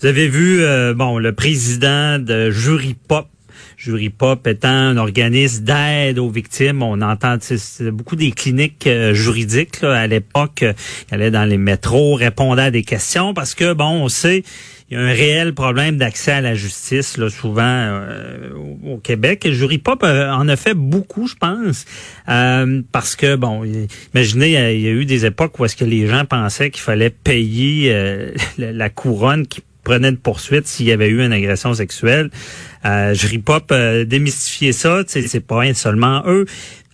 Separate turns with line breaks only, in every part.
Vous avez vu, euh, bon, le président de Jury Pop. Jury Pop étant un organisme d'aide aux victimes. On entend beaucoup des cliniques euh, juridiques à l'époque. Il allait dans les métros, répondait à des questions parce que, bon, on sait il y a un réel problème d'accès à la justice, là, souvent euh, au, Québec. Et Jury Pop en a fait beaucoup, je pense, parce que, bon, imaginez, il y a eu des époques où est-ce que les gens pensaient qu'il fallait payer la couronne qui prenait de poursuite s'il y avait eu une agression sexuelle. Euh, Jury Pop euh, démystifier ça, c'est pas seulement eux.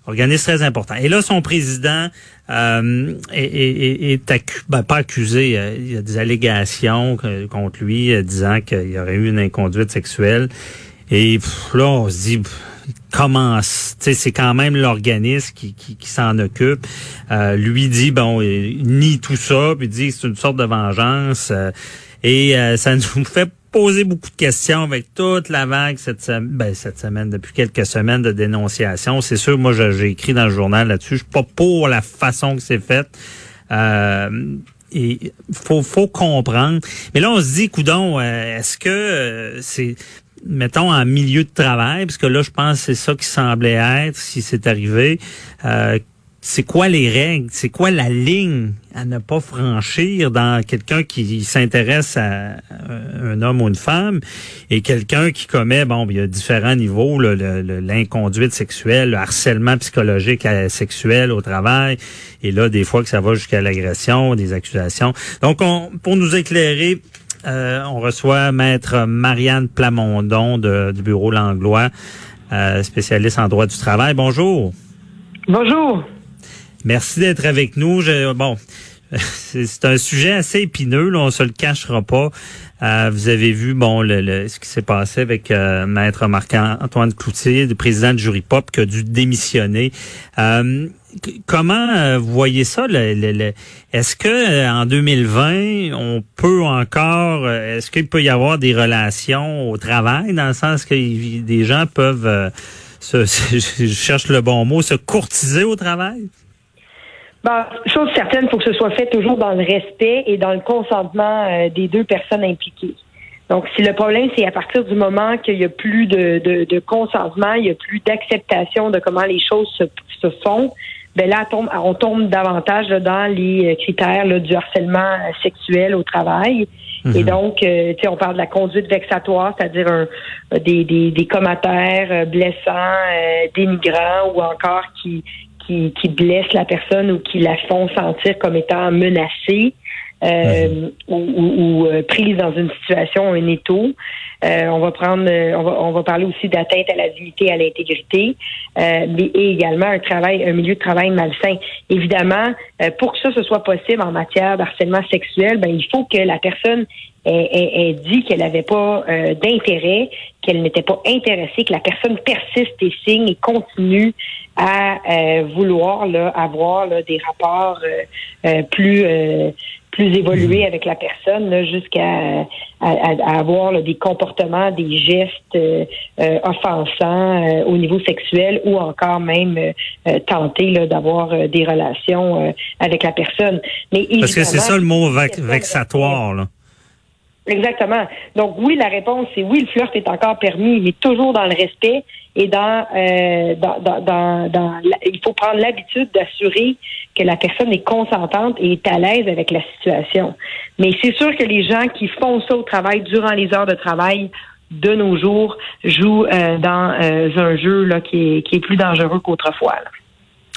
Organisme très important. Et là, son président euh, est, est, ben, pas accusé. Euh, il y a des allégations contre lui euh, disant qu'il y aurait eu une inconduite sexuelle. Et là, on se dit comment c'est quand même l'organisme qui, qui, s'en occupe. lui dit bon, il nie tout ça, puis dit c'est une sorte de vengeance. Et euh, ça nous fait poser beaucoup de questions avec toute la vague cette, semaine, ben, cette semaine, depuis quelques semaines de dénonciation. C'est sûr, moi, j'ai écrit dans le journal là-dessus. Je suis pas pour la façon que c'est fait. Euh, faut faut comprendre. Mais là, on se dit, coudon, euh, est-ce que euh, c'est mettons en milieu de travail, parce que là, je pense que c'est ça qui semblait être si c'est arrivé. Euh, c'est quoi les règles, c'est quoi la ligne à ne pas franchir dans quelqu'un qui s'intéresse à un homme ou une femme et quelqu'un qui commet, bon, il y a différents niveaux, l'inconduite sexuelle, le harcèlement psychologique sexuel au travail, et là, des fois que ça va jusqu'à l'agression, des accusations. Donc, on, pour nous éclairer, euh, on reçoit Maître Marianne Plamondon du bureau Langlois, euh, spécialiste en droit du travail. Bonjour.
Bonjour.
Merci d'être avec nous. Je, bon, c'est un sujet assez épineux, là, on se le cachera pas. Euh, vous avez vu bon le, ce qui s'est passé avec euh, Maître Marc-Antoine Cloutier, le président de Jury Pop, qui a dû démissionner. Euh, comment vous voyez ça? est-ce que en 2020, on peut encore, est-ce qu'il peut y avoir des relations au travail, dans le sens que des gens peuvent, se, je cherche le bon mot, se courtiser au travail?
Ben, chose certaine, il faut que ce soit fait toujours dans le respect et dans le consentement euh, des deux personnes impliquées. Donc, si le problème, c'est à partir du moment qu'il n'y a plus de, de, consentement, il n'y a plus d'acceptation de comment les choses se, se font, ben là, on tombe, on tombe davantage dans les euh, critères du harcèlement euh, sexuel au travail. Et mhm. donc, tu sais, on parle de la conduite vexatoire, c'est-à-dire un, des, des, des commentaires blessants, dénigrants ou encore qui, qui, qui blessent la personne ou qui la font sentir comme étant menacée. Euh, ou, ou, euh, prise dans une situation, un étau. Euh, on va prendre, on va, on va parler aussi d'atteinte à la dignité, à l'intégrité, mais et également un travail, un milieu de travail malsain. Évidemment, pour que ça ce soit possible en matière d'harcèlement sexuel, ben il faut que la personne ait, dit qu'elle n'avait pas d'intérêt, qu'elle n'était pas intéressée, que la personne persiste et signe et continue à vouloir là, avoir là, des rapports plus plus évoluer hmm. avec la personne jusqu'à à, avoir des comportements, des gestes euh, euh, offensants euh, au niveau sexuel ou encore même tenter d'avoir des relations avec la personne.
Mais Parce que c'est ça le mot vexatoire. Là.
Exactement. Donc oui, la réponse c'est oui, le flirt est encore permis, mais toujours dans le respect et dans, euh, dans, dans, dans, il faut prendre l'habitude d'assurer que la personne est consentante et est à l'aise avec la situation. Mais c'est sûr que les gens qui font ça au travail durant les heures de travail de nos jours jouent euh, dans euh, un jeu là, qui, est, qui est plus dangereux qu'autrefois.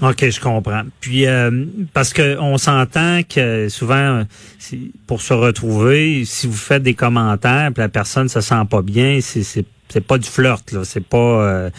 OK, je comprends. Puis euh, parce que on s'entend que souvent pour se retrouver, si vous faites des commentaires, puis la personne se sent pas bien, c'est c'est pas du flirt là, c'est pas euh,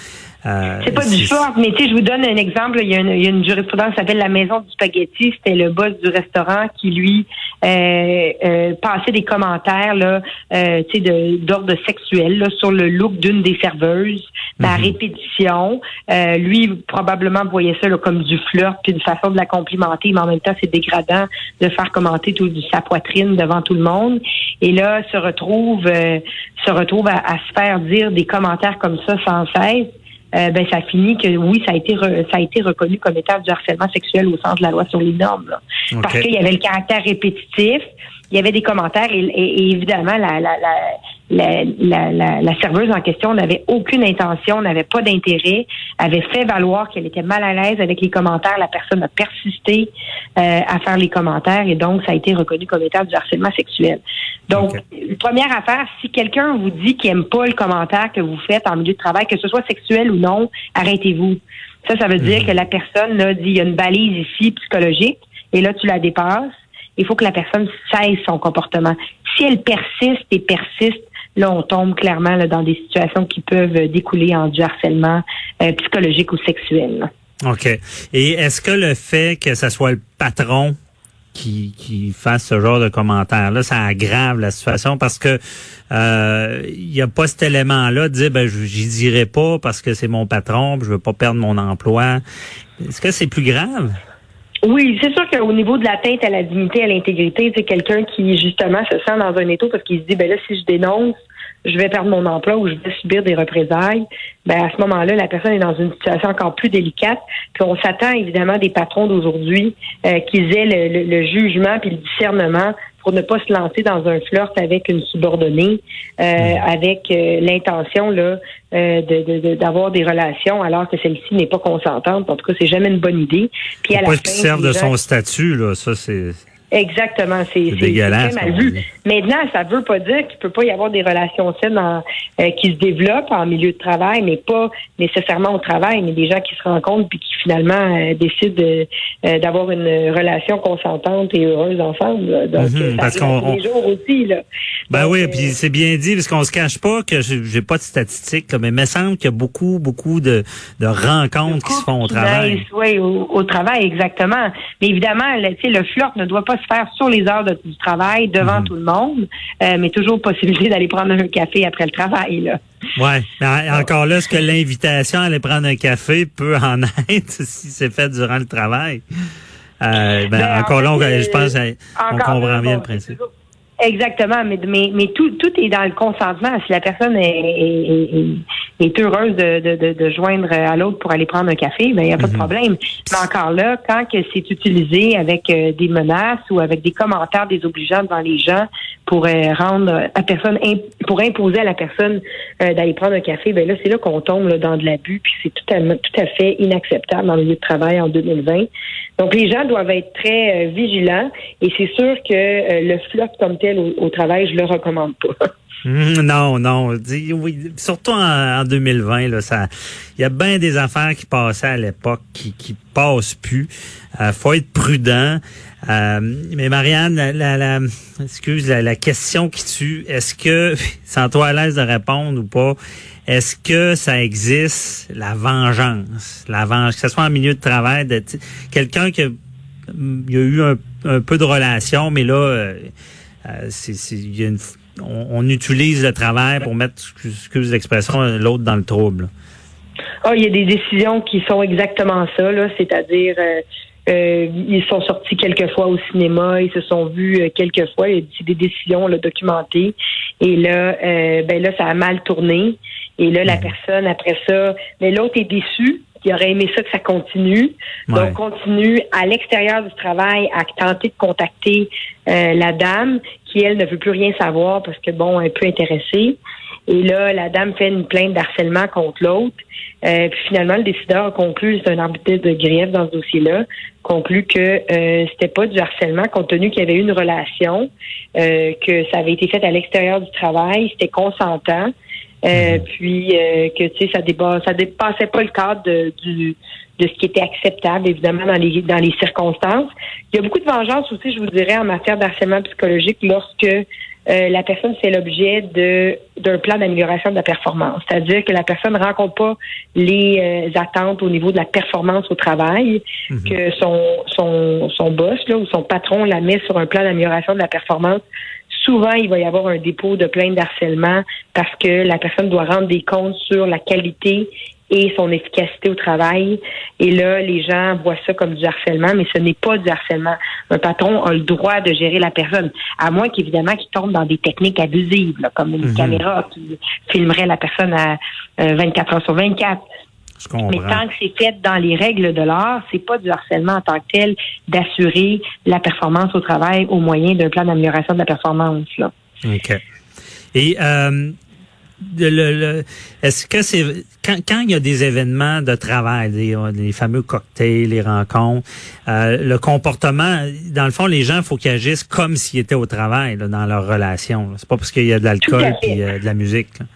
c'est pas du flirt, mais tu sais, je vous donne un exemple. Il y a une, il y a une jurisprudence qui s'appelle la maison du spaghetti. C'était le boss du restaurant qui lui euh, euh, passait des commentaires là, euh, tu sais, d'ordre sexuel là, sur le look d'une des serveuses, la mhm. répétition. Euh, lui probablement voyait ça là, comme du flirt, puis une façon de la complimenter, mais en même temps c'est dégradant de faire commenter tout sa poitrine devant tout le monde. Et là se retrouve se retrouve à, à se faire dire des commentaires comme ça sans cesse euh, ben ça finit que oui, ça a été ça a été reconnu comme état du harcèlement sexuel au sens de la loi sur les normes. Parce qu'il y avait le caractère répétitif, il y avait des commentaires et, évidemment la, la, la, la, la, serveuse en question n'avait aucune intention, n'avait pas d'intérêt, avait fait valoir qu'elle était mal à l'aise avec les commentaires. La personne a persisté euh, à faire les commentaires et donc ça a été reconnu comme état du harcèlement sexuel. Donc, première affaire, si quelqu'un vous dit qu'il aime pas le commentaire que vous faites en milieu de travail, que ce soit sexuel ou non, arrêtez-vous. Ça, ça veut dire mhm. que la personne là, dit il y a une balise ici psychologique et là tu la dépasses. Il faut que la personne cesse son comportement. Si elle persiste et persiste, là, on tombe clairement dans des situations qui peuvent découler en du harcèlement euh, psychologique ou sexuel.
OK. Et est-ce que le fait que ce soit le patron qui, qui fasse ce genre de commentaires-là, ça aggrave la situation? Parce que euh, il n'y a pas cet élément-là de dire ben j'y dirai pas parce que c'est mon patron, je veux pas perdre mon emploi. Est-ce que c'est plus grave?
Oui, c'est sûr qu'au niveau de la tête à la dignité, à l'intégrité, c'est quelqu'un qui justement se sent dans un étau parce qu'il se dit ben là si je dénonce, je vais perdre mon emploi ou je vais subir des représailles, ben à ce moment-là, la personne est dans une situation encore plus délicate. Puis on s'attend évidemment des patrons d'aujourd'hui euh, qu'ils aient le, jugement puis le discernement pour ne pas se lancer dans un flirt avec une subordonnée, euh, mmh. avec euh, l'intention là euh, d'avoir des relations alors que celle-ci n'est pas consentante. En tout cas, c'est jamais une bonne idée.
Puis à la pas qu'il serve de son statut là, ça c'est
Exactement, c'est très mal vu. Maintenant, ça veut pas dire qu'il peut pas y avoir des relations saines euh, qui se développent en milieu de travail, mais pas nécessairement au travail, mais des gens qui se rencontrent puis qui finalement euh, décident euh, d'avoir une relation consentante et heureuse ensemble. Donc, mhm, ça parce qu'on jours aussi là.
Ben oui, puis c'est bien dit parce qu'on se cache pas que j'ai pas de statistiques, mais il me semble qu'il y a beaucoup, beaucoup de, de rencontres qui se font au travail.
Oui, au, travail exactement. Mais évidemment, le, le flirt ne doit pas se faire sur les heures du travail devant mhm. tout le monde, euh, mais toujours possibilité d'aller prendre un café après le travail. Là.
Ouais, encore là, est-ce que l'invitation à aller prendre un café peut en être si c'est fait durant le travail? Euh, ben, ben encore là, je pense qu'on comprend bien le principe.
Exactement, mais, mais, mais tout, tout est dans le consentement. Si la personne est, est, heureuse de, de, de, joindre à l'autre pour aller prendre un café, ben il n'y a pas de mhm. problème. Mais encore là, quand que c'est utilisé avec euh, des menaces ou avec des commentaires désobligeants devant les gens pour euh, rendre la personne pour imposer à la personne euh, d'aller prendre un café, ben là, c'est là qu'on tombe dans de l'abus, puis c'est tout à, tout à fait inacceptable dans le milieu de travail en 2020. Donc les gens doivent être très vigilants et c'est sûr que le flop comme tel au, travail, je le recommande pas.
Hum, non, non. Surtout en, 2020, là, ça, il y a bien des affaires qui passaient à l'époque qui, qui passent plus. Euh, faut être prudent. Euh, mais Marianne, la, la, excuse, la, question qui tue, est-ce que, sans toi à l'aise de répondre ou pas, est-ce que ça existe la vengeance, la vengeance, que ce soit en milieu de travail, quelqu'un qui a, y a eu un, peu de relation, mais là. Euh, euh, on, utilise le travail pour mettre, excuse l'expression, l'autre dans le trouble.
Ah, il y a des décisions qui sont exactement ça, c'est-à-dire euh, euh, ils sont sortis quelques fois au cinéma, ils se sont vus quelques fois, c'est des décisions documentées. Et là, ben là, ça a mal tourné. Et là, la personne après ça, mais l'autre est déçu il aurait aimé ça que ça continue. Donc, continue à l'extérieur du travail à tenter de contacter euh, la dame qui, elle, ne veut plus rien savoir parce que, bon, elle est peu intéressée. Et là, la dame fait une plainte d'harcèlement contre l'autre. Euh, puis finalement, le décideur a conclu, c'est un arbitre de grief dans ce dossier-là, conclut que euh, c'était pas du harcèlement compte tenu qu'il y avait eu une relation, euh, que ça avait été fait à l'extérieur du travail, c'était consentant. Euh, mhm. Puis euh, que tu sais, ça dépasse, ça dépassait pas le cadre de, du de ce qui était acceptable, évidemment, dans les dans les circonstances. Il y a beaucoup de vengeance aussi, je vous dirais, en matière d'harcèlement psychologique lorsque euh, la personne fait l'objet de d'un plan d'amélioration de la performance. C'est-à-dire que la personne ne rencontre pas les attentes au niveau de la performance au travail, mhm. que son, son, son boss là, ou son patron la met sur un plan d'amélioration de la performance souvent, il va y avoir un dépôt de plainte d'harcèlement parce que la personne doit rendre des comptes sur la qualité et son efficacité au travail. Et là, les gens voient ça comme du harcèlement, mais ce n'est pas du harcèlement. Un patron a le droit de gérer la personne, à moins qu'évidemment qu'il tombe dans des techniques abusives, comme une mhm. caméra qui filmerait la personne à 24 euh, heures sur 24. Mais tant que c'est fait dans les règles de l'art, c'est pas du harcèlement en tant que tel d'assurer la performance au travail au moyen d'un plan d'amélioration de la performance. Là.
OK. Et euh, est-ce que c'est quand, quand, il y a des événements de travail, les, les fameux cocktails, les rencontres, euh, le comportement, dans le fond, les gens, il faut qu'ils agissent comme s'ils étaient au travail là, dans leur relation. C'est pas parce qu'il y a de l'alcool et euh, de la musique. Là.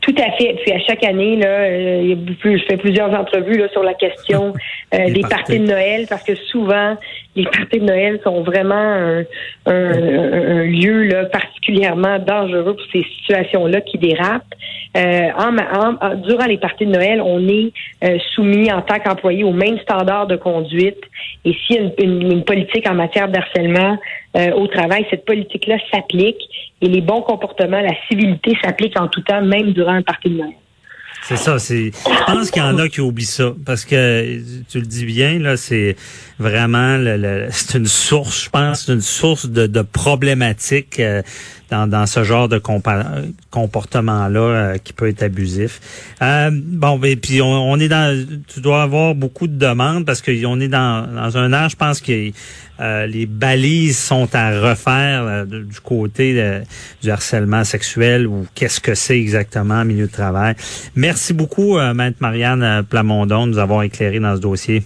Tout à fait. Puis à chaque année, là, euh, je fais plusieurs entrevues là, sur la question euh, des parties de Noël parce que souvent les parties de Noël sont vraiment un, un, lieu là, particulièrement dangereux pour ces situations-là qui dérapent. Euh, en, durant les parties de Noël, on est euh, soumis en tant qu'employé aux mêmes standards de conduite. Et s'il y a une, une, politique en matière d'harcèlement euh, au travail, cette politique-là s'applique et les bons comportements, la civilité s'applique en tout temps, même durant
C'est ça. C'est. Je pense qu'il y en a qui oublient ça parce que tu le dis bien là, c'est vraiment le, c'est une source. Je pense, c'est une source de, de problématiques euh, dans, dans ce genre de comportement là euh, qui peut être abusif. Euh, bon, et puis on, est dans. Tu dois avoir beaucoup de demandes parce qu'on est dans, dans un âge, je pense que les balises sont à refaire du côté du harcèlement sexuel ou qu'est-ce que c'est exactement en milieu de travail. Merci beaucoup, Maître Marianne Plamondon, de nous avoir éclairé dans ce dossier.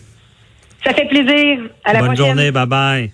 Ça fait plaisir. À la
Bonne journée. Bye bye.